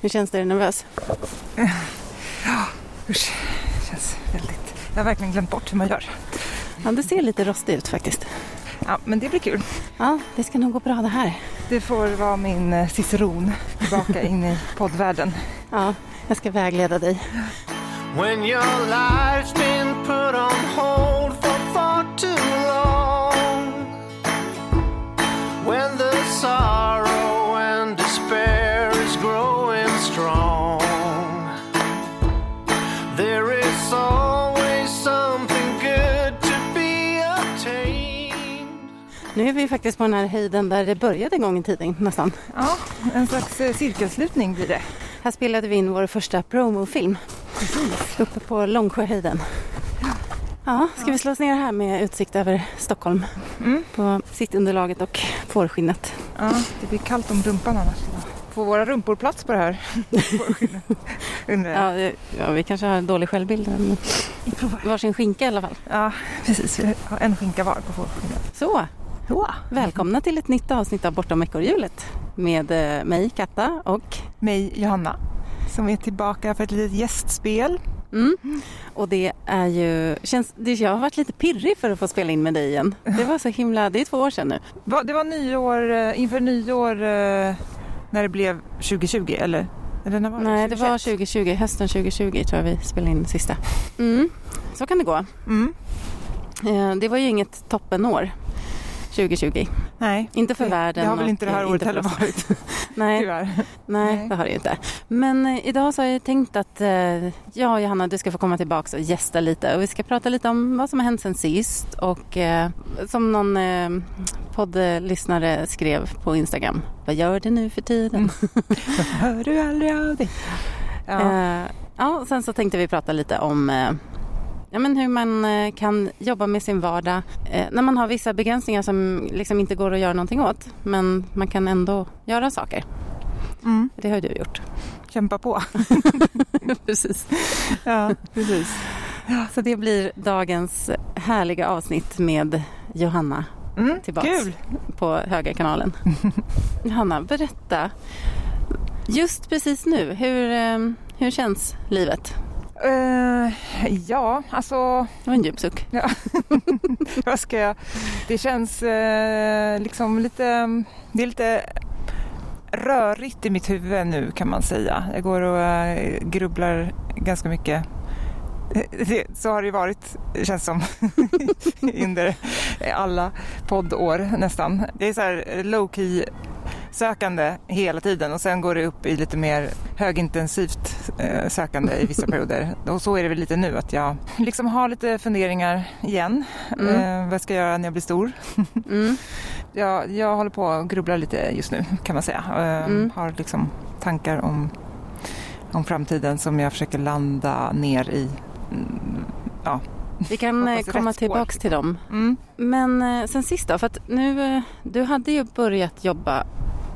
Hur känns det? Är du nervös? Usch, det känns väldigt... Jag har verkligen glömt bort hur man gör. Ja, det ser lite rostig ut faktiskt. Ja, men det blir kul. Ja, det ska nog gå bra det här. Det får vara min eh, ciceron tillbaka in i poddvärlden. Ja, jag ska vägleda dig. When your life's been vi faktiskt på den här höjden där det började en gång i tiden nästan. Ja, en slags eh, cirkelslutning blir det. Här spelade vi in vår första promofilm. Uppe på Långsjöhöjden. Ja, ska vi slå oss ner här med utsikt över Stockholm? Mm. På sittunderlaget och fårskinnet. Ja, det blir kallt om rumpan annars. Får våra rumpor plats på det här? Ja, det- ja, vi kanske har dålig självbild. Men varsin skinka i alla fall. Ja, precis. Vi har en skinka var på fårskinnet. Så, Ja. välkomna till ett nytt avsnitt av Bortom ekorrhjulet. Med eh, mig, Katta och Mig, Johanna, som är tillbaka för ett litet gästspel. Mm. Och det är ju, känns, jag har varit lite pirrig för att få spela in med dig igen. Det var så himla, det är två år sedan nu. Va- Det var nyår, eh, inför nyår eh, när det blev 2020 eller? eller när var det? Nej, det var 2021? 2020, hösten 2020 tror jag vi spelade in sista. Mm. Så kan det gå. Mm. Det var ju inget toppenår. 2020. Nej, Inte för det, världen. det har väl inte det här året heller varit, Nej, tyvärr. nej, Nej. det har det ju inte. Men eh, idag så har jag tänkt att eh, jag och Johanna, du ska få komma tillbaka och gästa lite. Och vi ska prata lite om vad som har hänt sen sist. Och eh, som någon eh, poddlyssnare skrev på Instagram. Vad gör du nu för tiden? Hör du aldrig av dig? Ja. Eh, ja, sen så tänkte vi prata lite om eh, ja, men hur man eh, kan jobba med sin vardag eh, när man har vissa begränsningar som liksom inte går att göra någonting åt. Men man kan ändå göra saker. Mm. Det har du gjort. Kämpa på. Precis. Ja, precis. Så det blir dagens härliga avsnitt med Johanna Mm, Tillbaks. kul. på Högerkanalen. Johanna, berätta. Just precis nu, hur, eh, hur känns livet? Eh, ja, alltså Det var en djup suck. vad ska jag... Det känns eh, liksom lite... Det är lite rörigt i mitt huvud nu kan man säga. Jag går och eh, grubblar ganska mycket. Det, så har det ju varit, känns som, under alla poddår nästan. Det är så här low key sökande hela tiden och sen går det upp i lite mer högintensivt eh, sökande i vissa perioder. Och så är det väl lite nu att jag liksom har lite funderingar igen. Mm. Eh, vad jag ska göra när jag blir stor. Mm. Jag, jag håller på och grubblar lite just nu kan man säga. Eh, Mm. Har liksom tankar om, om framtiden som jag försöker landa ner i. Ja. Vi kan eh, komma spår. tillbaks till dem. Mm. Men eh, sen sist då, för att nu, eh, du hade ju börjat jobba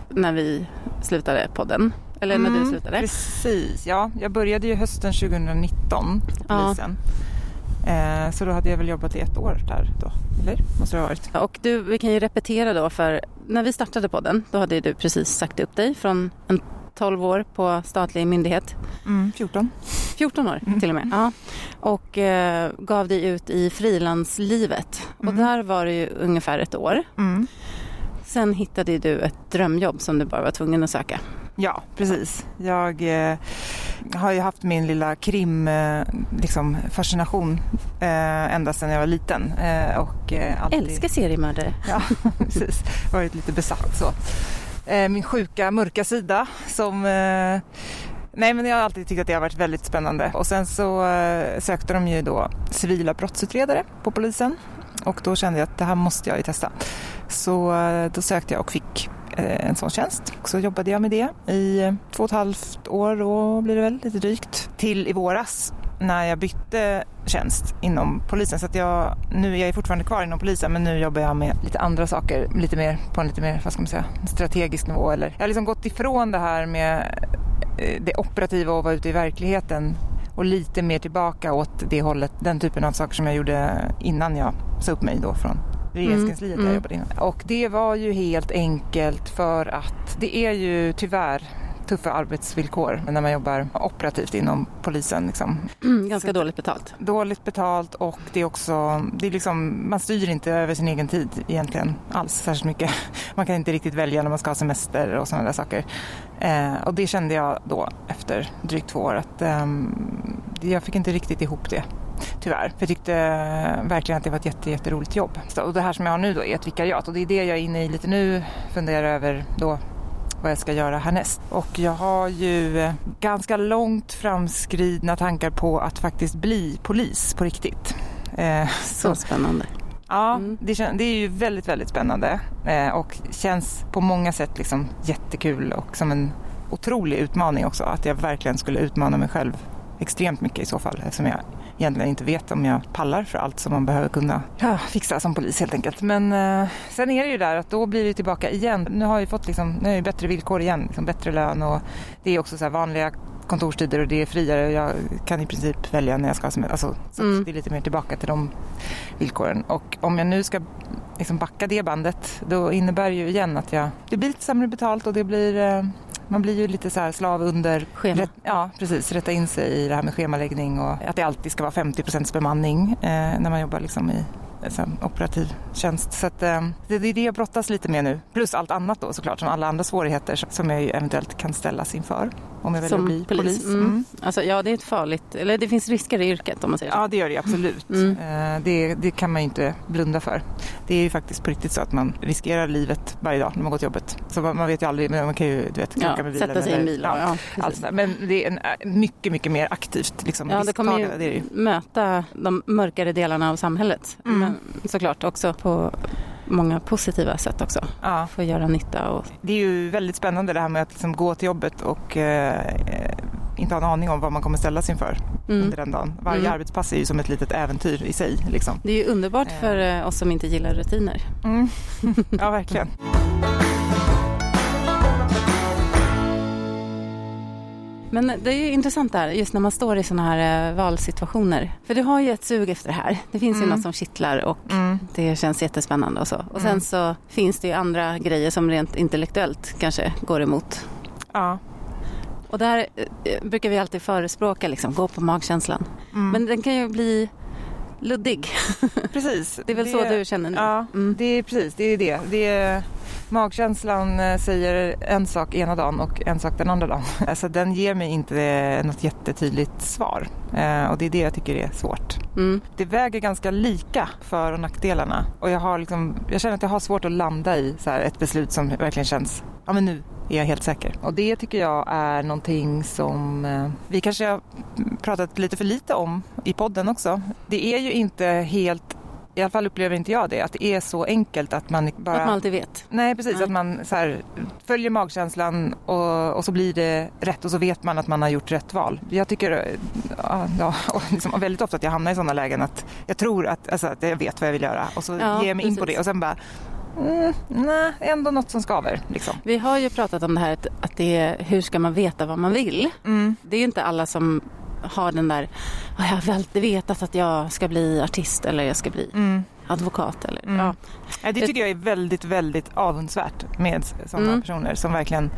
när vi slutade podden. Eller när du Mm, slutade. Precis, ja. Jag började ju hösten 2019 på Ja. polisen. Eh, så då hade jag väl jobbat i ett år där då. Eller? Måste det ha varit. Och du, vi kan ju repetera då för när vi startade podden då hade du precis sagt upp dig från en 12 år på statlig myndighet. Mm, 14. 14 år Mm. till och med. Ja. Och eh, gav dig ut i frilanslivet. Och Mm. där var det ju ungefär ett år. Mm. Sen hittade du ett drömjobb som du bara var tvungen att söka. Ja, precis. Jag eh, har ju haft min lilla krim eh, liksom, fascination eh, ända sedan jag var liten. Eh, och, eh, alltid... Älskar seriemördare. Ja, precis. Varit lite besatt så. Eh, min sjuka, mörka sida som... Eh, nej, men jag har alltid tyckt att det har varit väldigt spännande. Och sen så eh, sökte de ju då civila brottsutredare på polisen. Och då kände jag att det här måste jag ju testa. Så eh, då sökte jag och fick eh, en sån tjänst. Och så jobbade jag med det i två och ett halvt år då blir det väl, lite drygt. Till i våras när jag bytte tjänst inom polisen. Så att jag, nu är jag fortfarande kvar inom polisen men nu jobbar jag med lite andra saker. Lite mer, på en lite mer, vad ska man säga, strategisk nivå. Eller, jag har liksom gått ifrån det här med eh, det operativa och vara ute i verkligheten och lite mer tillbaka åt det hållet, den typen av saker som jag gjorde innan jag sa upp mig då från regeringskansliet Mm, där jag mm. jobbade innan. Och det var ju helt enkelt för att det är ju tyvärr tuffa arbetsvillkor när man jobbar operativt inom polisen. Liksom. Ganska Så- dåligt betalt. Dåligt betalt och det är också, det är liksom, man styr inte över sin egen tid egentligen alls särskilt mycket. Man kan inte riktigt välja när man ska ha semester och sådana där saker. Eh, och det kände jag då efter drygt två år att ehm, jag fick inte riktigt ihop det. Tyvärr, för jag tyckte eh, verkligen att det var ett jätte, jätteroligt jobb. Så, och det här som jag har nu då är ett vikariat och det är det jag är inne i lite nu, funderar över då vad jag ska göra härnäst. Och jag har ju eh, ganska långt framskridna tankar på att faktiskt bli polis på riktigt. Eh, Så spännande. Ja, Mm. det är ju väldigt, väldigt spännande eh, och känns på många sätt liksom jättekul och som en otrolig utmaning också. Att jag verkligen skulle utmana mig själv extremt mycket i så fall eftersom jag egentligen inte vet om jag pallar för allt som man behöver kunna ja, fixa som polis helt enkelt. Men eh, sen är det ju där att då blir det tillbaka igen. Nu har jag ju fått liksom, nu ju bättre villkor igen, liksom bättre lön och det är också så här vanliga kontorstider och det är friare. Jag kan i princip välja när jag ska ha semester. Alltså, så Mm. det är lite mer tillbaka till de villkoren. Och om jag nu ska liksom backa det bandet då innebär ju igen att jag, det blir lite sämre betalt och det blir, eh, man blir ju lite så slav under Schema. Rätt, ja, precis. Rätta in sig i det här med schemaläggning och att det alltid ska vara 50 bemanning eh, när man jobbar liksom i här, operativ tjänst. Så att, eh, det, är det jag brottas lite med nu. Plus allt annat då såklart, som alla andra svårigheter som- jag eventuellt kan ställas inför om jag väljer Som att bli polis. polis. Mm. Mm. Alltså, ja, det är ett farligt, eller det finns risker i yrket om man säger så. Ja, det gör det absolut. Mm. Eh, Det, det kan man ju inte blunda för. Det är ju faktiskt på riktigt så att man riskerar livet varje dag när man går till jobbet. Så man, man vet ju aldrig, man kan ju du vet, krocka Ja, med bilen. sätta sig i en bil. Ja, Ja, allt precis. sådär. Men det är en, eh, mycket, mycket mer aktivt liksom, Ja, det kommer ju, det det ju. möta de mörkare delarna av samhället. Mm. Men såklart också på många positiva sätt också. Ja. Få göra nytta och Det är ju väldigt spännande det här med att liksom gå till jobbet och eh, eh, inte ha en aning om vad man kommer ställas inför mm. under den dagen. Varje Mm. arbetspass är ju som ett litet äventyr i sig. Liksom. Det är ju underbart Eh. för eh, oss som inte gillar rutiner. Mm. ja, verkligen. Men det är ju intressant där, just när man står i sådana här eh, valsituationer. För du har ju ett sug efter det här. Det finns ju Mm. något som kittlar och Mm. det känns jättespännande och så. Och sen Mm. så finns det ju andra grejer som rent intellektuellt kanske går emot. Ja. Och där eh, brukar vi alltid förespråka liksom, gå på magkänslan. Mm. Men den kan ju bli luddig. precis. Det är väl så du känner nu? Ja, Mm. det är precis. Det är det. det är, magkänslan eh, säger en sak ena dagen och en sak den andra dagen. Alltså, den ger mig inte något jättetydligt svar. Eh, och det är det jag tycker är svårt. Mm. Det väger ganska lika för och nackdelarna. Och jag, har liksom, jag känner att jag har svårt att landa i så ett beslut som verkligen känns, ja men nu är jag helt säker. Och det tycker jag är någonting som eh, vi kanske har pratat lite för lite om i podden också. Det är ju inte helt i alla fall upplever inte jag det, att det är så enkelt att man bara... Att man alltid vet. Nej, precis. Nej. Att man så här, följer magkänslan och, och så blir det rätt och så vet man att man har gjort rätt val. Jag tycker ja, ja, liksom, väldigt ofta att jag hamnar i sådana lägen att jag tror att, alltså, att jag vet vad jag vill göra och så Ja, ger jag mig in på precis. det och sen bara mm, nej, ändå något som skaver. Liksom. Vi har ju pratat om det här att, det är hur ska man veta vad man vill? Mm. Det är inte alla som har den där, "Ah, jag har alltid vetat att jag ska bli artist eller jag ska bli Mm. advokat. Eller, Mm. ja. Nej, Det tycker jag är väldigt, väldigt avundsvärt med sådana Mm. personer som verkligen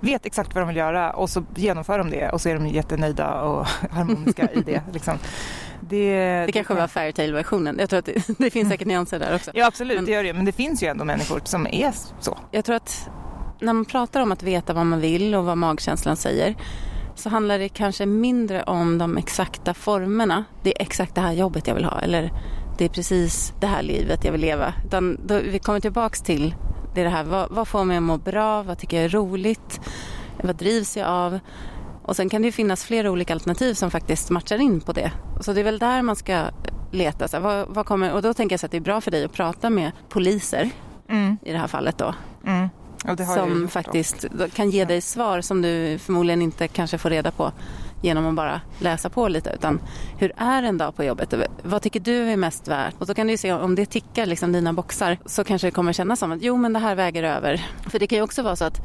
vet exakt vad de vill göra och så genomför de det och så är de jättenöjda och harmoniska i det. Liksom. Det, Det kanske var fairytale-versionen. Jag tror att det, det finns säkert nyanser där också. Ja absolut, Men- det gör det. Men det finns ju ändå människor som är så. Jag tror att när man pratar om att veta vad man vill och vad magkänslan säger så handlar det kanske mindre om de exakta formerna. Det är exakt det här jobbet jag vill ha eller det är precis det här livet jag vill leva. Utan då, vi kommer tillbaks till det, det här, vad, vad får mig att må bra, vad tycker jag är roligt, vad drivs jag av? Och sen kan det ju finnas flera olika alternativ som faktiskt matchar in på det. Så det är väl där man ska leta. Så här, vad, vad kommer, och då tänker jag så att det är bra för dig att prata med poliser Mm, i det här fallet då mm. Som faktiskt kan ge dig svar som du förmodligen inte kanske får reda på genom att bara läsa på lite. Utan hur är en dag på jobbet? Vad tycker du är mest värt? Och så kan du se om det tickar liksom dina boxar så kanske det kommer kännas som att jo men det här väger över. För det kan ju också vara så att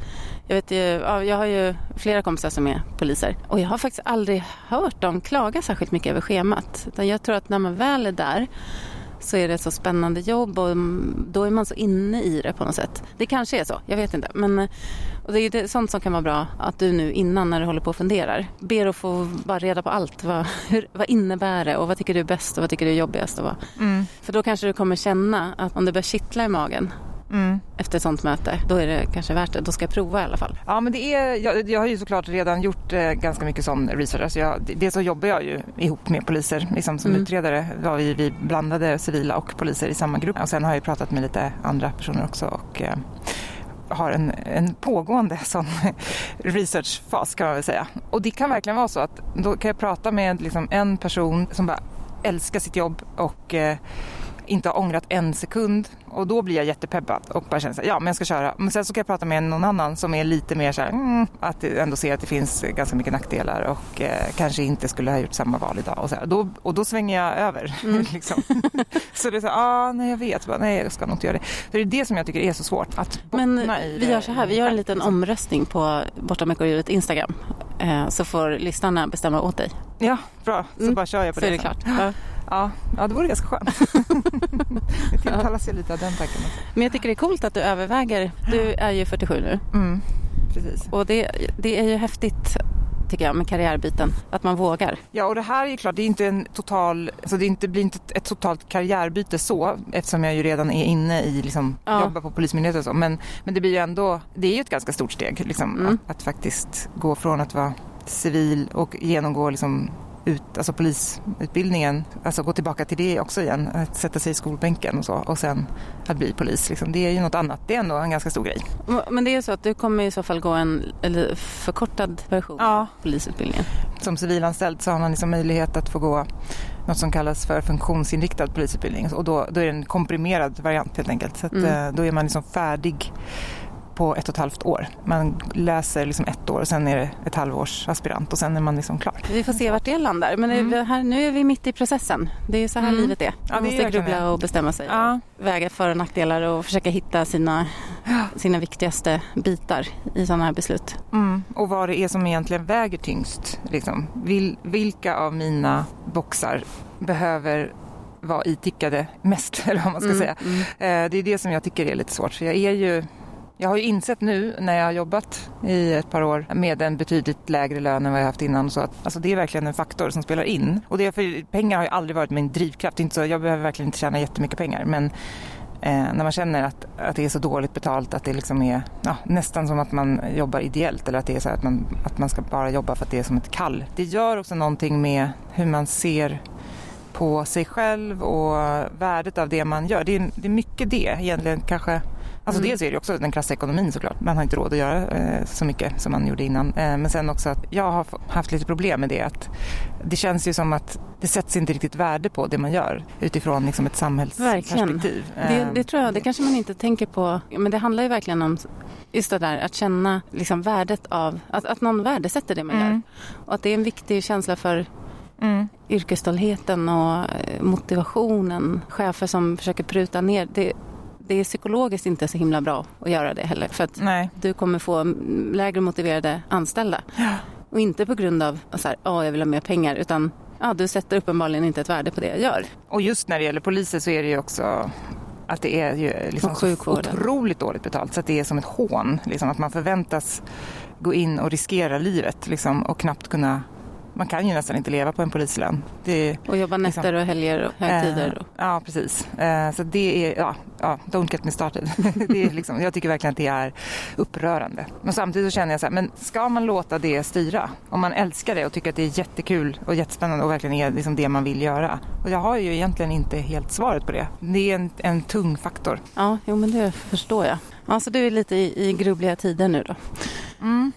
jag, vet ju, ja, jag har ju flera kompisar som är poliser och jag har faktiskt aldrig hört dem klaga särskilt mycket över schemat. Utan jag tror att när man väl är där så är det ett så spännande jobb och mm, då är man så inne i det på något sätt. Det kanske är så, jag vet inte. Men, Och det är ju det, sånt som kan vara bra att du nu innan när du håller på och funderar ber att få bara reda på allt. Vad, hur, vad innebär det och vad tycker du är bäst och vad tycker du är jobbigast? Och vad. Mm. För då kanske du kommer känna att om det börjar kittla i magen Mm. efter ett sånt möte, då är det kanske värt det. Då ska jag prova i alla fall. Ja, men det är, jag, jag har ju såklart redan gjort eh, ganska mycket sån research. Alltså jag, det- så jobbar jag ju ihop med poliser. Liksom som Mm. utredare var vi, vi blandade civila och poliser i samma grupp. Och sen har jag ju pratat med lite andra personer också och eh, har en, en pågående sån researchfas kan man väl säga. Och det kan verkligen vara så att då kan jag prata med liksom en person som bara älskar sitt jobb och eh, inte har ångrat en sekund och då blir jag jättepeppad och bara känner så här, ja men jag ska köra. Men sen så kan jag prata med någon annan som är lite mer så här, mm, att ändå ser att det finns ganska mycket nackdelar och eh, kanske inte skulle ha gjort samma val idag och så här. Då, och då svänger jag över Mm. liksom. Så det är så här, ah, nej jag vet, bara, nej jag ska nog inte göra det. För det är det som jag tycker är så svårt, att Men i vi det gör så här, vi gör en liten liksom. omröstning på Bortom ekorrhjulet Instagram. Eh, så får lyssnarna bestämma åt dig. Ja, bra. Så Mm. bara kör jag på Så är det det sen. klart. Ja. Ja, ja, det vore ganska skönt. jag tilltalas ju lite av den tanken. Men jag tycker det är coolt att du överväger. Du är ju 47 nu Mm, precis. och det, det är ju häftigt tycker jag med karriärbyten. Att man vågar. Ja, och det här är ju klart, det är inte en total, alltså det inte, blir inte ett, totalt karriärbyte så, eftersom jag ju redan är inne i liksom, Ja. jobba på Polismyndigheten och så. Men, men det blir ju ändå, det är ju ett ganska stort steg liksom, Mm. att, att faktiskt gå från att vara civil och genomgå liksom ut, alltså polisutbildningen, alltså gå tillbaka till det också igen, att sätta sig i skolbänken och så och sen att bli polis. Liksom. Det är ju något annat, det är ändå en ganska stor grej. Men det är så att du kommer i så fall gå en förkortad version Ja. av polisutbildningen. Som civilanställd så har man liksom möjlighet att få gå något som kallas för funktionsinriktad polisutbildning och då, då är det en komprimerad variant helt enkelt. Så att, Mm. eh, då är man liksom färdig på ett och ett halvt år. Man läser liksom ett år och sen är det ett halvårs aspirant och sen är man liksom klar. Vi får se vart det landar. Men Mm. här, nu är vi mitt i processen. Det är ju så här Mm. livet är. Ja, Man är måste grubbla och bestämma sig. Ja. Väga för och nackdelar och försöka hitta sina, sina viktigaste bitar i sådana här beslut. Mm. Och vad det är som egentligen väger tyngst. Liksom. Vil, vilka av mina boxar behöver vara itickade mest, eller vad man ska Mm, säga. mm. Eh, Det är det som jag tycker är lite svårt. För jag är ju jag har ju insett nu när jag har jobbat i ett par år med en betydligt lägre lön än vad jag haft innan. Så att, alltså det är verkligen en faktor som spelar in. Och det är för, pengar har ju aldrig varit min drivkraft. Inte så, jag behöver verkligen inte tjäna jättemycket pengar. Men eh, när man känner att, att det är så dåligt betalt att det liksom är ja, nästan som att man jobbar ideellt eller att det är så att man, att man ska bara jobba för att det är som ett kall. Det gör också någonting med hur man ser på sig själv och värdet av det man gör. Det är, det är mycket det egentligen kanske. Alltså Mm. dels är det också den krassa ekonomin såklart. Man har inte råd att göra eh, så mycket som man gjorde innan. Eh, men sen också att jag har haft lite problem med det. Att det känns ju som att det sätts inte riktigt värde på det man gör utifrån liksom ett samhällsperspektiv. Det, Eh, det tror jag, det kanske man inte tänker på. Men det handlar ju verkligen om just det där att känna liksom värdet av, att, att någon värdesätter det man gör. Mm. Och att det är en viktig känsla för Mm. yrkesstoltheten och eh, motivationen. Chefer som försöker pruta ner. Det, det är psykologiskt inte så himla bra att göra det heller. För att Nej. du kommer få lägre motiverade anställda. Och inte på grund av att oh, jag vill ha mer pengar utan ja, du sätter uppenbarligen inte ett värde på det jag gör. Och just när det gäller poliser så är det ju också att det är ju liksom så otroligt dåligt betalt så att det är som ett hån. Liksom, att man förväntas gå in och riskera livet liksom, och knappt kunna man kan ju nästan inte leva på en polislön. Det, Och jobba nätter Liksom. och helger och högtider. Eh, Och, ja, precis. Eh, så det är, ja, ja, don't get me started. det är liksom, jag tycker verkligen att det är upprörande. Men samtidigt så känner jag så här, men ska man låta det styra? Om man älskar det och tycker att det är jättekul och jättespännande och verkligen är liksom det man vill göra. Och jag har ju egentligen inte helt svaret på det. Det är en, en tung faktor. ja, jo men det förstår jag. Ja, så du är lite i, i grubbliga tider nu då. Mm.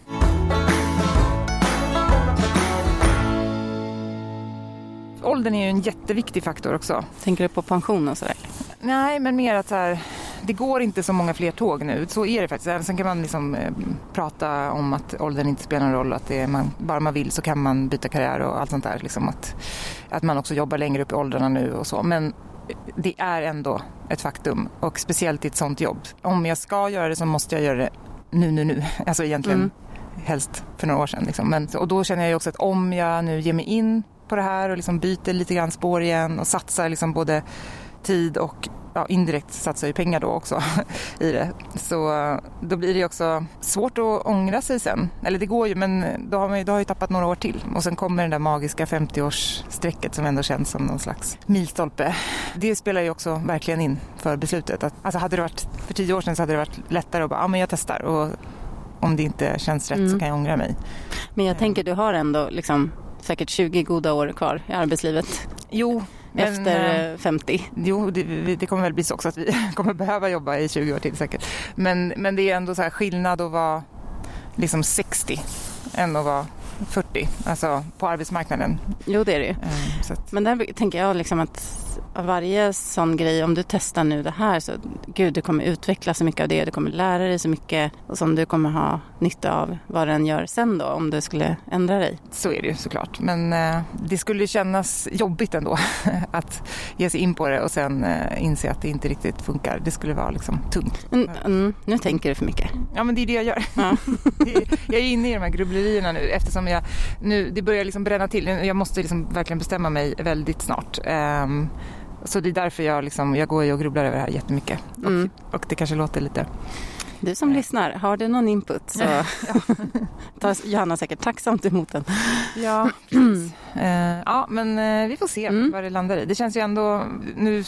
Åldern är ju en jätteviktig faktor också. Tänker du på pension och sådär? Nej, men mer att så här, det går inte så många fler tåg nu. Så är det faktiskt. Sen kan man liksom, eh, prata om att åldern inte spelar någon roll. Att det är man, bara man vill så kan man byta karriär och allt sånt där. Liksom att, att man också jobbar längre upp i åldrarna nu och så. Men det är ändå ett faktum. Och speciellt i ett sånt jobb. Om jag ska göra det så måste jag göra det nu, nu, nu. Alltså egentligen Mm. helst för några år sedan. Liksom. Men, och då känner jag också att om jag nu ger mig in på det här och liksom byter lite grann spår igen och satsar liksom både tid och ja, indirekt satsar ju pengar då också i det. Så då blir det ju också svårt att ångra sig sen. Eller det går ju men då har man ju, då har ju tappat några år till. Och sen kommer det där magiska 50-årsstrecket som ändå känns som någon slags milstolpe. Det spelar ju också verkligen in för beslutet. Att, alltså hade det varit för tio år sedan så hade det varit lättare att bara, ja men jag testar. Och om det inte känns rätt Mm. så kan jag ångra mig. Men jag tänker du har ändå liksom säkert 20 goda år kvar i arbetslivet Jo, men, efter eh, eh, 50. Jo, det, det kommer väl bli så också att vi kommer behöva jobba i 20 år till säkert. Men, men det är ändå så här skillnad att vara liksom 60 än att vara 40, alltså på arbetsmarknaden. Jo det är det ju. Eh, Så att, Men där tänker jag liksom att av varje sån grej, om du testar nu det här så gud du kommer utveckla så mycket av det, du kommer lära dig så mycket och som du kommer ha nytta av vad den gör sen då om du skulle ändra dig. så är det ju såklart. Men eh, det skulle kännas jobbigt ändå att ge sig in på det och sen eh, inse att det inte riktigt funkar. Det skulle vara liksom tungt. Mm, mm, nu tänker du för mycket. Ja, men det är det jag gör. Ja. Jag är inne i de här grubblerierna nu eftersom jag nu, det börjar liksom bränna till. Jag måste liksom verkligen bestämma mig väldigt snart. Ehm, så det är därför jag, liksom, jag går och grubblar över det här jättemycket. Mm. Och, och det kanske låter lite... Du som lyssnar, har du någon input så tar Johanna säkert tacksamt emot den. Ja. Eh, ja men eh, vi får se Mm. vad det landar i. Det känns ju ändå... Nu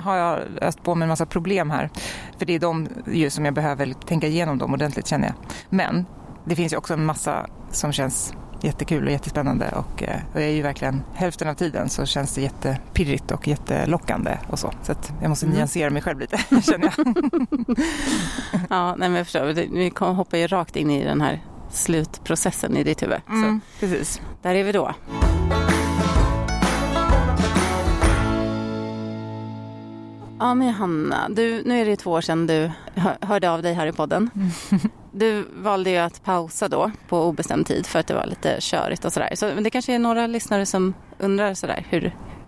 har jag öst på med en massa problem här. För det är de ju som jag behöver tänka igenom dem ordentligt känner jag. Men det finns ju också en massa som känns jättekul och jättespännande och, eh, och jag är ju verkligen hälften av tiden så känns det jättepirrigt och jättelockande och så. Så jag måste Mm. nyansera mig själv lite känner jag. Ja, nej, men jag förstår. Vi hoppar ju rakt in i den här slutprocessen i ditt huvud. Mm, precis. Så där är vi då. Ja men Johanna, du, nu är det två år sedan du hör, hörde av dig här i podden. Du valde ju att pausa då på obestämd tid för att det var lite körigt och sådär. Så men det kanske är några lyssnare som undrar sådär hur,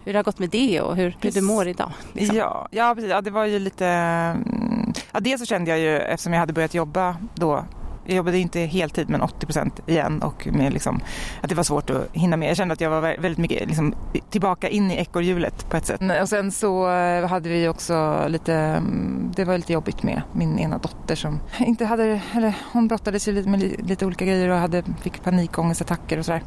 hur det har gått med det och hur, hur du mår idag. liksom. Ja, ja, precis. Ja, det var ju lite... mm, Ja, dels så kände jag ju, eftersom jag hade börjat jobba då, jag jobbade inte heltid men 80 procent igen och med liksom, att det var svårt att hinna med. Jag kände att jag var väldigt mycket liksom, tillbaka in i ekorrhjulet på ett sätt. Och sen så eh, hade vi också lite, mm, det var lite jobbigt med min ena dotter som inte hade, eller hon brottades ju lite med lite olika grejer och hade, fick panikångestattacker och sådär.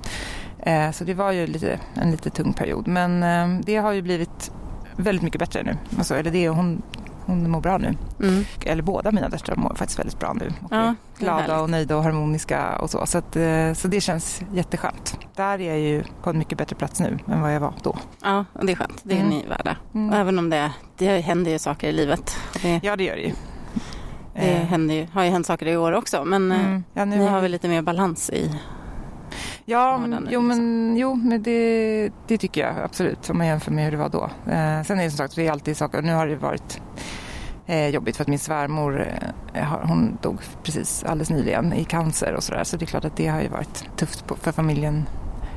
Eh, så det var ju lite, en lite tung period. Men eh, det har ju blivit väldigt mycket bättre nu. Alltså, eller det, hon, hon mår bra nu. Mm. Eller båda mina döttrar mår faktiskt väldigt bra nu. Och Ja, är glada och nöjda och harmoniska och så. Så, att, eh, så det känns jätteskönt. Där är jag ju på en mycket bättre plats nu än vad jag var då. Ja, och det är skönt. Det är Mm. ni värda. Och Mm. även om det, det händer ju saker i livet. Det, Ja, det gör det ju. det Eh, händer ju, har ju hänt saker i år också. Men eh, mm. ja, nu ni har vi- väl lite mer balans i... Ja, men, nu, jo, men, jo, men det, det tycker jag absolut om man jämför med hur det var då. Eh, sen är det som sagt, det är alltid saker. Nu har det varit eh, jobbigt för att min svärmor eh, hon dog precis alldeles nyligen i cancer och sådär. Så det är klart att det har ju varit tufft på, för familjen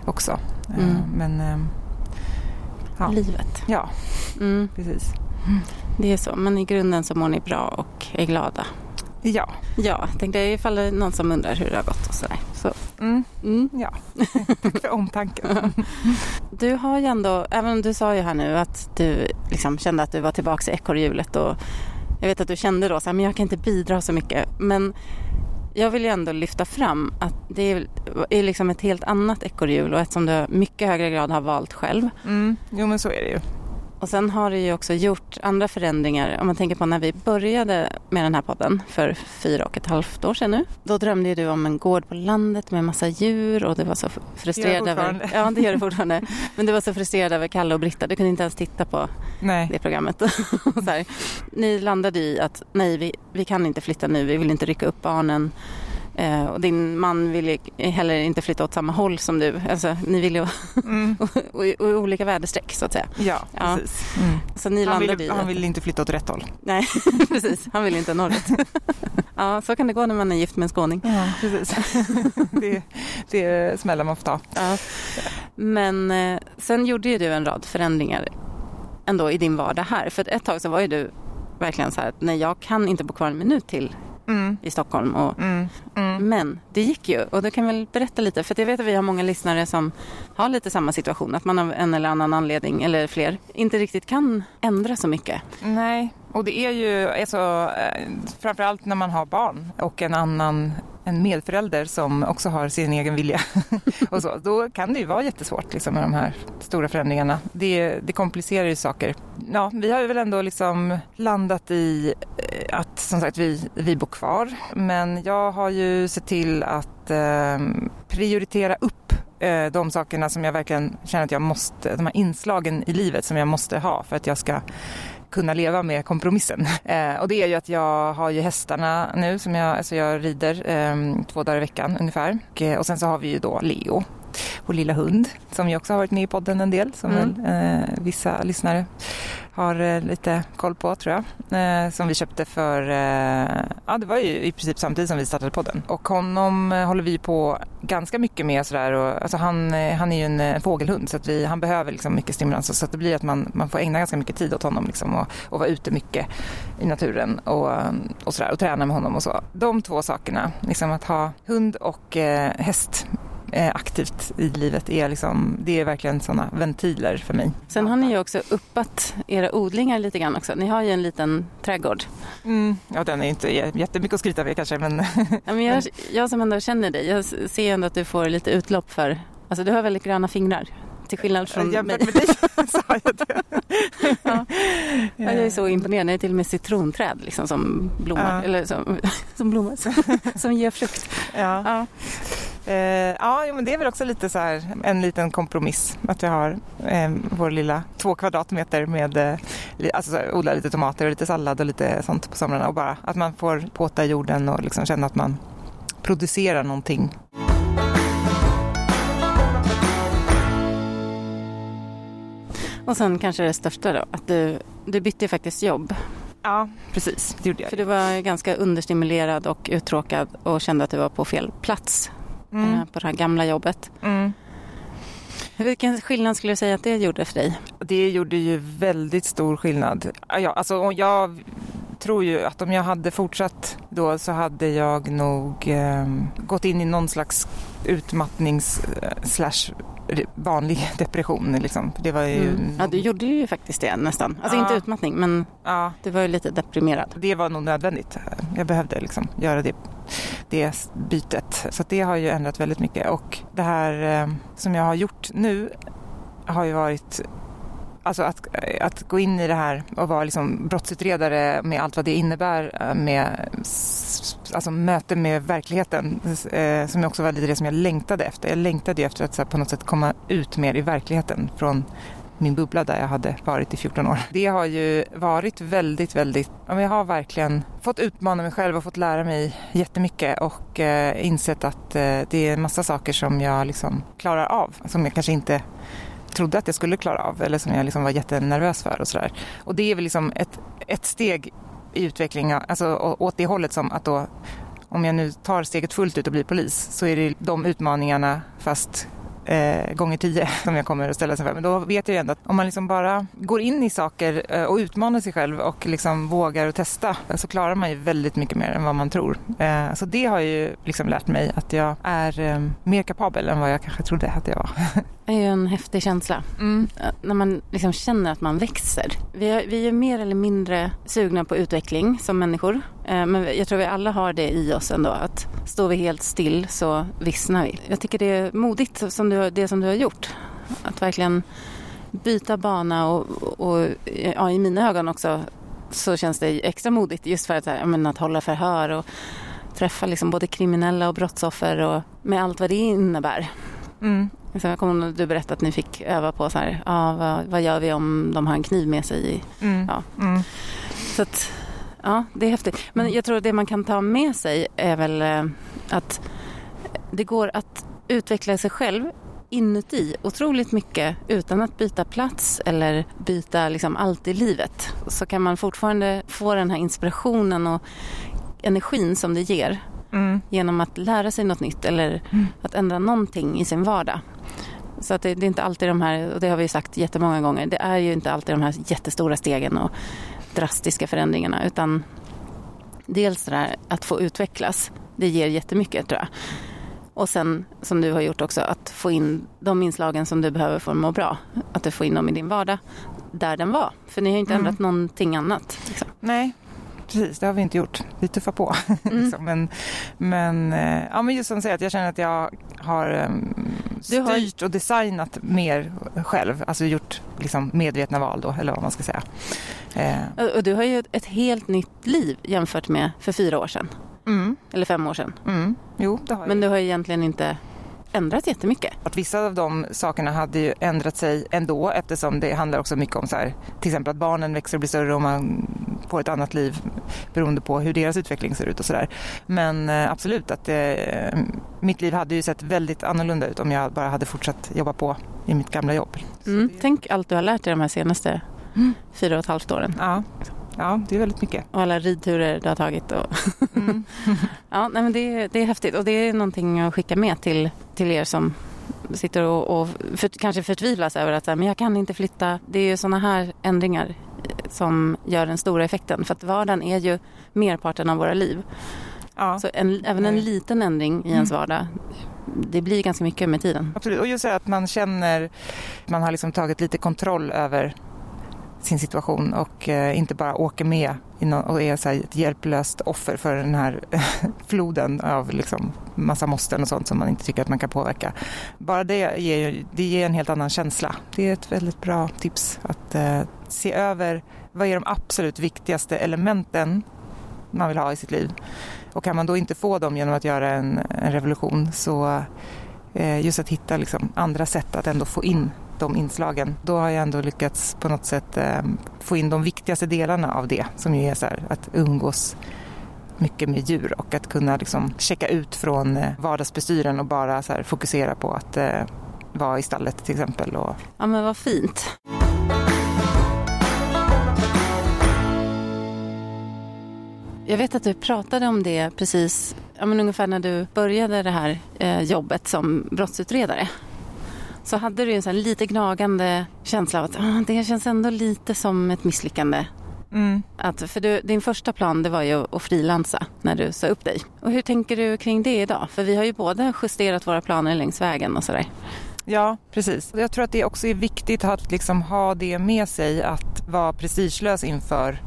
också. Eh, Mm. Men eh, Ja. Livet. ja, Mm, precis. det är så. Men i grunden så mår ni bra och är glada. Ja. Ja, jag tänkte ifall det är någon som undrar hur det har gått och sådär. Så, Mm, mm. ja. Tack för omtanken. Du har ju ändå, även om du sa ju här nu att du liksom kände att du var tillbaka i ekorrhjulet och jag vet att du kände då så här, men jag kan inte bidra så mycket. Men jag vill ju ändå lyfta fram att det är, är liksom ett helt annat ekorrhjul och ett som du mycket högre grad har valt själv. Mm, jo, men så är det ju. Och sen har du ju också gjort andra förändringar. Om man tänker på när vi började med den här podden för fyra och ett halvt år sedan nu. Då drömde ju du om en gård på landet med massa djur och du var så frustrerad över... Ja, det gör du fortfarande. Men du var så frustrerad över Kalle och Britta. Du kunde inte ens titta på Nej. det programmet. Ni landade i att nej, vi, vi kan inte flytta nu. Vi vill inte rycka upp barnen. Eh, och din man vill ju heller inte flytta åt samma håll som du. Alltså, ni vill ju Mm, och, och, och i olika väderstreck så att säga. ja, Ja. precis. Mm. Så ni Han, vill, i han vill inte flytta åt rätt håll. Nej, precis. Han vill inte norrut. ja, så kan det gå när man är gift med en skåning. Ja, precis. det, det är smällar man får ta. Ja. Men eh, sen gjorde ju du en rad förändringar ändå i din vardag här. För ett tag så var ju du verkligen så här att nej, jag kan inte bo kvar en minut till Mm. i Stockholm. Och, Mm. Mm. Men det gick ju och du kan väl berätta lite för jag vet att vi har många lyssnare som har lite samma situation. Att man av en eller annan anledning eller fler inte riktigt kan ändra så mycket. Nej, och det är ju alltså, eh, framförallt när man har barn och en annan en medförälder som också har sin egen vilja. och så, då kan det ju vara jättesvårt liksom, med de här stora förändringarna. Det, det komplicerar ju saker. Ja, vi har ju väl ändå liksom landat i att som sagt vi, vi bor kvar. Men jag har ju sett till att eh, prioritera upp eh, de sakerna som jag verkligen känner att jag måste, de här inslagen i livet som jag måste ha för att jag ska kunna leva med kompromissen. Eh, och det är ju att jag har ju hästarna nu som jag, alltså jag rider eh, två dagar i veckan ungefär. Och, eh, och sen så har vi ju då Leo, vår lilla hund som ju också har varit med i podden en del som Mm. väl, eh, vissa lyssnare har eh, lite koll på tror jag. Eh, som vi köpte för, eh, ja det var ju i princip samtidigt som vi startade podden. Och honom eh, håller vi på ganska mycket med sådär och alltså han, eh, han är ju en eh, fågelhund så att vi, han behöver liksom mycket stimulans så att det blir att man, man får ägna ganska mycket tid åt honom liksom och, och vara ute mycket i naturen och, och sådär och träna med honom och så. De två sakerna, liksom att ha hund och häst aktivt i livet är liksom, det är verkligen sådana ventiler för mig. Sen har ni ju också uppat era odlingar lite grann också. Ni har ju en liten trädgård. Mm, ja, den är inte jättemycket att skryta med kanske, men Ja, men jag, jag som ändå känner dig, jag ser ändå att du får lite utlopp för, alltså du har väldigt gröna fingrar. Till skillnad från mig. jämfört med dig sa jag det. Ja. Ja, jag är så imponerad. Det är till och med citronträd liksom, som blommar. Ja. Eller som, som blommar. Som, som ger frukt. Ja, Ja. Eh, ja men det är väl också lite så här en liten kompromiss att vi har eh, vår lilla två kvadratmeter med eh, alltså odla lite tomater och lite sallad och lite sånt på somrarna och bara att man får påta jorden och liksom känna att man producerar någonting. Och sen kanske det största då, att du, du bytte faktiskt jobb. Ja, precis. Det gjorde jag. För du var ganska understimulerad och uttråkad och kände att du var på fel plats Mm. eh, på det här gamla jobbet. Mm. Vilken skillnad skulle du säga att det gjorde för dig? Det gjorde ju väldigt stor skillnad. Ja, alltså, jag tror ju att om jag hade fortsatt då så hade jag nog eh, gått in i någon slags utmattnings eh, slash vanlig depression. Liksom. Det var ju... Mm. Ja, du gjorde ju faktiskt det nästan. Alltså Ja. inte utmattning, men Ja, du var ju lite deprimerad. det var nog nödvändigt. Jag behövde liksom göra det, det bytet. Så det har ju ändrat väldigt mycket. Och det här eh, som jag har gjort nu har ju varit Alltså att, eh, att gå in i det här och vara liksom brottsutredare med allt vad det innebär eh, med alltså möte med verkligheten eh, som också var lite det som jag längtade efter. Jag längtade ju efter att så här, på något sätt komma ut mer i verkligheten från min bubbla där jag hade varit i 14 år. Det har ju varit väldigt, väldigt, jag har verkligen fått utmana mig själv och fått lära mig jättemycket och eh, insett att eh, det är en massa saker som jag liksom klarar av, som jag kanske inte trodde att jag skulle klara av eller som jag liksom var jättenervös för och sådär. Och det är väl liksom ett, ett steg i utvecklingen, alltså åt det hållet som att då om jag nu tar steget fullt ut och blir polis så är det de utmaningarna fast eh, gånger tio som jag kommer att ställa sig för. Men då vet jag ju ändå att om man liksom bara går in i saker eh, och utmanar sig själv och liksom vågar och testa så klarar man ju väldigt mycket mer än vad man tror. Eh, så det har ju liksom lärt mig att jag är eh, mer kapabel än vad jag kanske trodde att jag var. Är ju en häftig känsla. Mm. Eh, När man liksom känner att man växer. Vi är, vi är mer eller mindre sugna på utveckling som människor. Eh, Men jag tror vi alla har det i oss ändå. Att står vi helt still så vissnar vi. Jag tycker det är modigt som du, det som du har gjort. Att verkligen byta bana och, och ja, i mina ögon också så känns det extra modigt just för att, så här, ja, men att hålla förhör och träffa liksom både kriminella och brottsoffer och med allt vad det innebär. Mm. Så jag kommer ihåg när du berättade att ni fick öva på så här, ja, vad, vad gör vi om de har en kniv med sig? Mm. Ja. Mm. Så att, ja, det är häftigt. Men jag tror att det man kan ta med sig är väl eh, att det går att utveckla sig själv inuti otroligt mycket utan att byta plats eller byta liksom allt i livet. Så kan man fortfarande få den här inspirationen och energin som det ger Mm. genom att lära sig något nytt eller Mm. att ändra någonting i sin vardag. Så att det, det är inte alltid de här, och det har vi sagt jättemånga gånger, det är ju inte alltid de här jättestora stegen och drastiska förändringarna utan dels det där att få utvecklas. Det ger jättemycket tror jag. Och sen som du har gjort också att få in de inslagen som du behöver för att må bra. Att du får in dem i din vardag där den var. För ni har ju inte Mm. ändrat någonting annat. Liksom. Nej, precis. Det har vi inte gjort. Vi tuffar på. Mm. liksom. men, men, eh, ja, men just som säger, att jag känner att jag har um, Du har- styrt och designat mer själv. Alltså gjort liksom, medvetna val då, eller vad man ska säga. Eh, Och du har ju ett helt nytt liv jämfört med för fyra år sedan. mm, Eller fem år sedan. mm, jo, det har jag. Men du har ju egentligen inte ändrat jättemycket. Att vissa av de sakerna hade ju ändrat sig ändå eftersom det handlar också mycket om så här, till exempel att barnen växer och blir större och man får ett annat liv beroende på hur deras utveckling ser ut och sådär. Men eh, absolut att eh, mitt liv hade ju sett väldigt annorlunda ut om jag bara hade fortsatt jobba på i mitt gamla jobb. Mm. det- Tänk allt du har lärt dig de här senaste Mm. fyra och ett halvt åren. Ja. Ja, det är väldigt mycket. Och alla ridturer du har tagit. Och... Mm. Ja, nej, men det, är- det är häftigt och det är någonting att skicka med till, till er som sitter och, och för, kanske förtvivlas över att så här, men jag kan inte flytta. Det är ju sådana här ändringar eh, som gör den stora effekten. För att vardagen är ju merparten av våra liv. Ja. Så en, även en Nej. liten ändring i ens vardag, det blir ganska mycket med tiden. Absolut, och just det att man känner man har liksom tagit lite kontroll över sin situation och eh, inte bara åker med och är så ett hjälplöst offer för den här floden av liksom massa måsten och sånt som man inte tycker att man kan påverka. Bara det ger, det ger en helt annan känsla. Det är ett väldigt bra tips att eh, se över vad är de absolut viktigaste elementen man vill ha i sitt liv. Och kan man då inte få dem genom att göra en, en revolution så eh, just att hitta liksom andra sätt att ändå få in de inslagen. Då har jag ändå lyckats på något sätt eh, få in de viktigaste delarna av det som ju är så här, att umgås mycket med djur och att kunna liksom checka ut från eh, vardagsbestyren och bara så här, fokusera på att eh, vara i stallet till exempel. Och, Ja men vad fint. Jag vet att du pratade om det precis, ja, men ungefär när du började det här eh, jobbet som brottsutredare. Så hade du en sån lite gnagande känsla av att ah, det känns ändå lite som ett misslyckande. mm. Att, för du, din första plan det var ju att frilansa när du sa upp dig. Och hur tänker du kring det idag? För vi har ju båda justerat våra planer längs vägen och sådär. Ja, precis. Jag tror att det också är viktigt att liksom ha det med sig, att vara prestigelös inför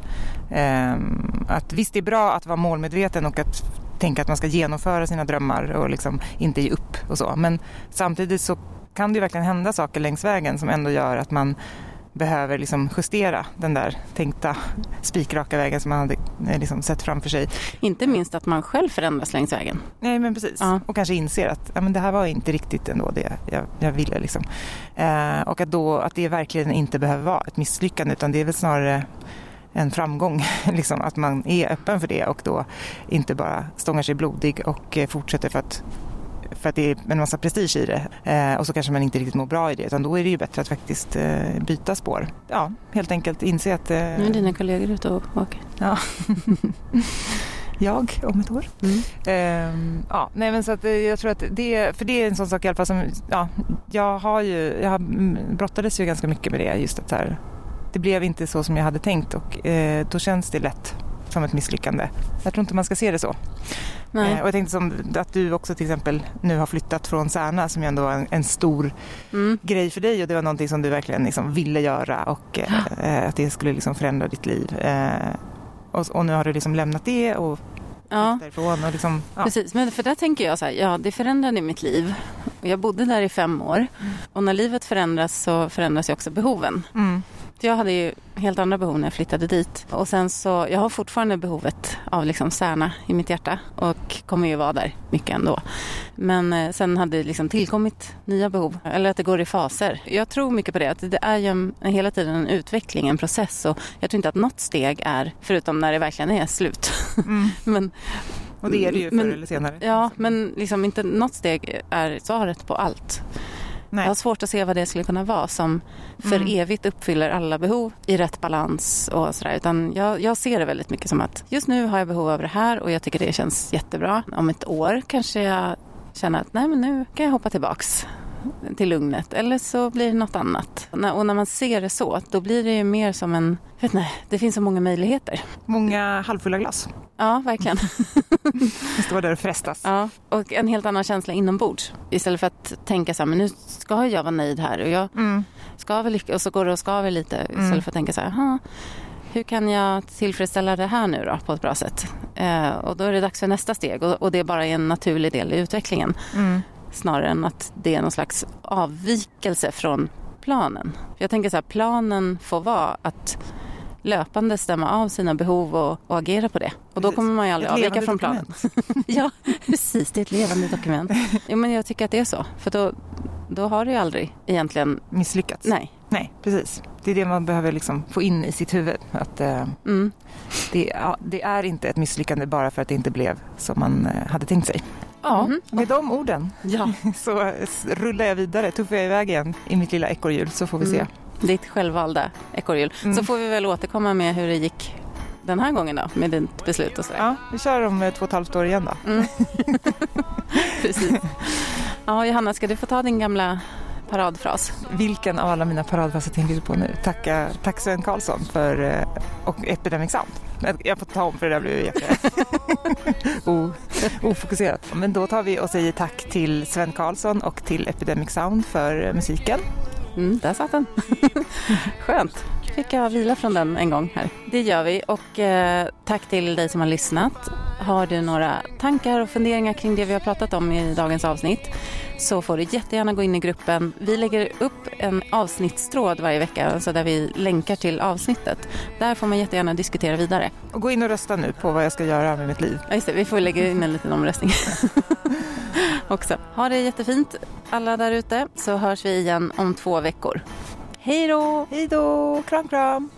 ehm, att visst det är bra att vara målmedveten och att tänka att man ska genomföra sina drömmar och liksom inte ge upp och så. Men samtidigt så kan det verkligen hända saker längs vägen som ändå gör att man behöver liksom justera den där tänkta spikraka vägen som man hade eh, liksom sett framför sig. Inte minst att man själv förändras längs vägen. Nej men precis. Ja. Och kanske inser att ja, men det här var inte riktigt ändå det jag, jag ville. Liksom. Eh, och att, då, att det verkligen inte behöver vara ett misslyckande utan det är väl snarare en framgång. liksom, att man är öppen för det och då inte bara stångar sig blodig och eh, fortsätter för att för att det är en massa prestige i det eh, och så kanske man inte riktigt mår bra i det utan då är det ju bättre att faktiskt eh, byta spår. Ja, helt enkelt inse att eh, Nu är dina kollegor ute och åker. ja. jag om ett år. Mm. Ehm, ja, nej men så att eh, jag tror att det, för det är en sån sak i alla fall som, ja, jag har ju, jag mm, brottades ju ganska mycket med det just att så här, det blev inte så som jag hade tänkt och eh, då känns det lätt som ett misslyckande. Jag tror inte man ska se det så. Eh, och jag tänkte som att du också till exempel nu har flyttat från Särna som ju ändå var en, en stor Mm. grej för dig och det var någonting som du verkligen liksom ville göra och eh, att det skulle liksom förändra ditt liv. Eh, och, och nu har du liksom lämnat det och Ja, därifrån och liksom, ja. precis. Men för där tänker jag så här, ja det förändrade mitt liv. Jag bodde där i fem år. Och när livet förändras så förändras ju också behoven. Mm. Jag hade ju helt andra behov när jag flyttade dit. Och sen så, jag har fortfarande behovet av liksom Särna i mitt hjärta. Och kommer ju vara där mycket ändå. Men eh, sen hade det liksom tillkommit nya behov. Eller att det går i faser. Jag tror mycket på det. Att det är ju en, hela tiden en utveckling, en process. Och jag tror inte att något steg är, förutom när det verkligen är slut. Mm. Men Och det är det ju förr Men- eller senare. Ja, men liksom inte något steg är svaret på allt. Nej. Jag har svårt att se vad det skulle kunna vara som för Mm. evigt uppfyller alla behov i rätt balans och sådär. Utan jag, jag ser det väldigt mycket som att just nu har jag behov av det här och jag tycker det känns jättebra. Om ett år kanske jag känner att nej men nu kan jag hoppa tillbaks till lugnet eller så blir det något annat. Och när man ser det så, då blir det ju mer som en, vet inte, det finns så många möjligheter. Många halvfulla glas. Ja, verkligen. Stå där och frestas. Ja, och en helt annan känsla inombords. Istället för att tänka så här, men nu ska jag vara nöjd här och jag Mm. ska väl och så går det och skaver lite istället för att tänka så här, "Ha, hur kan jag tillfredsställa det här nu då på ett bra sätt? Eh, och då är det dags för nästa steg och, och det är bara en naturlig del i utvecklingen Mm. snarare än att det är någon slags avvikelse från planen. Jag tänker så här, planen får vara att löpande stämma av sina behov och, och agera på det. Och då kommer man ju aldrig Ett avvika från planen. ja, precis. Det är ett levande dokument. Jo, men jag tycker att det är så. För då, då har det ju aldrig egentligen... Misslyckats. Nej. Nej, precis. Det är det man behöver liksom få in i sitt huvud. Att, eh, Mm. det, ja, det är inte ett misslyckande bara för att det inte blev som man eh, hade tänkt sig. Ja, Mhm. med de orden Ja. så rullar jag vidare, tuffar jag iväg igen i mitt lilla ekorrhjul så får vi se. Ditt självvalda ekorrhjul. Mm. Så får vi väl återkomma med hur det gick den här gången då, med ditt beslut och sådär. Ja, vi kör om eh, två och ett halvt år igen då. Mm. Precis. Ja, Johanna, ska du få ta din gamla paradfras? Vilken av alla mina paradfraser tänker du på nu? Tacka, tack Sven Karlsson för, eh, och Epidemic Sound. Jag- får ta om för det där blev jätte o, ofokuserat. Men då tar vi och säger tack till Sven Karlsson och till Epidemic Sound för eh, musiken. Mm, där satt den. Skönt. Fick jag vila från den en gång här. Det gör vi och eh, tack till dig som har lyssnat. Har du några tankar och funderingar kring det vi har pratat om i dagens avsnitt så får du jättegärna gå in i gruppen. Vi lägger upp en avsnittstråd varje vecka alltså där vi länkar till avsnittet. Där får man jättegärna diskutera vidare. Och gå in och rösta nu på vad jag ska göra med mitt liv. Ja, just det, vi får lägga in en liten omröstning också. Ha det jättefint alla där ute så hörs vi igen om två veckor. Hej då! Hej då, kram kram!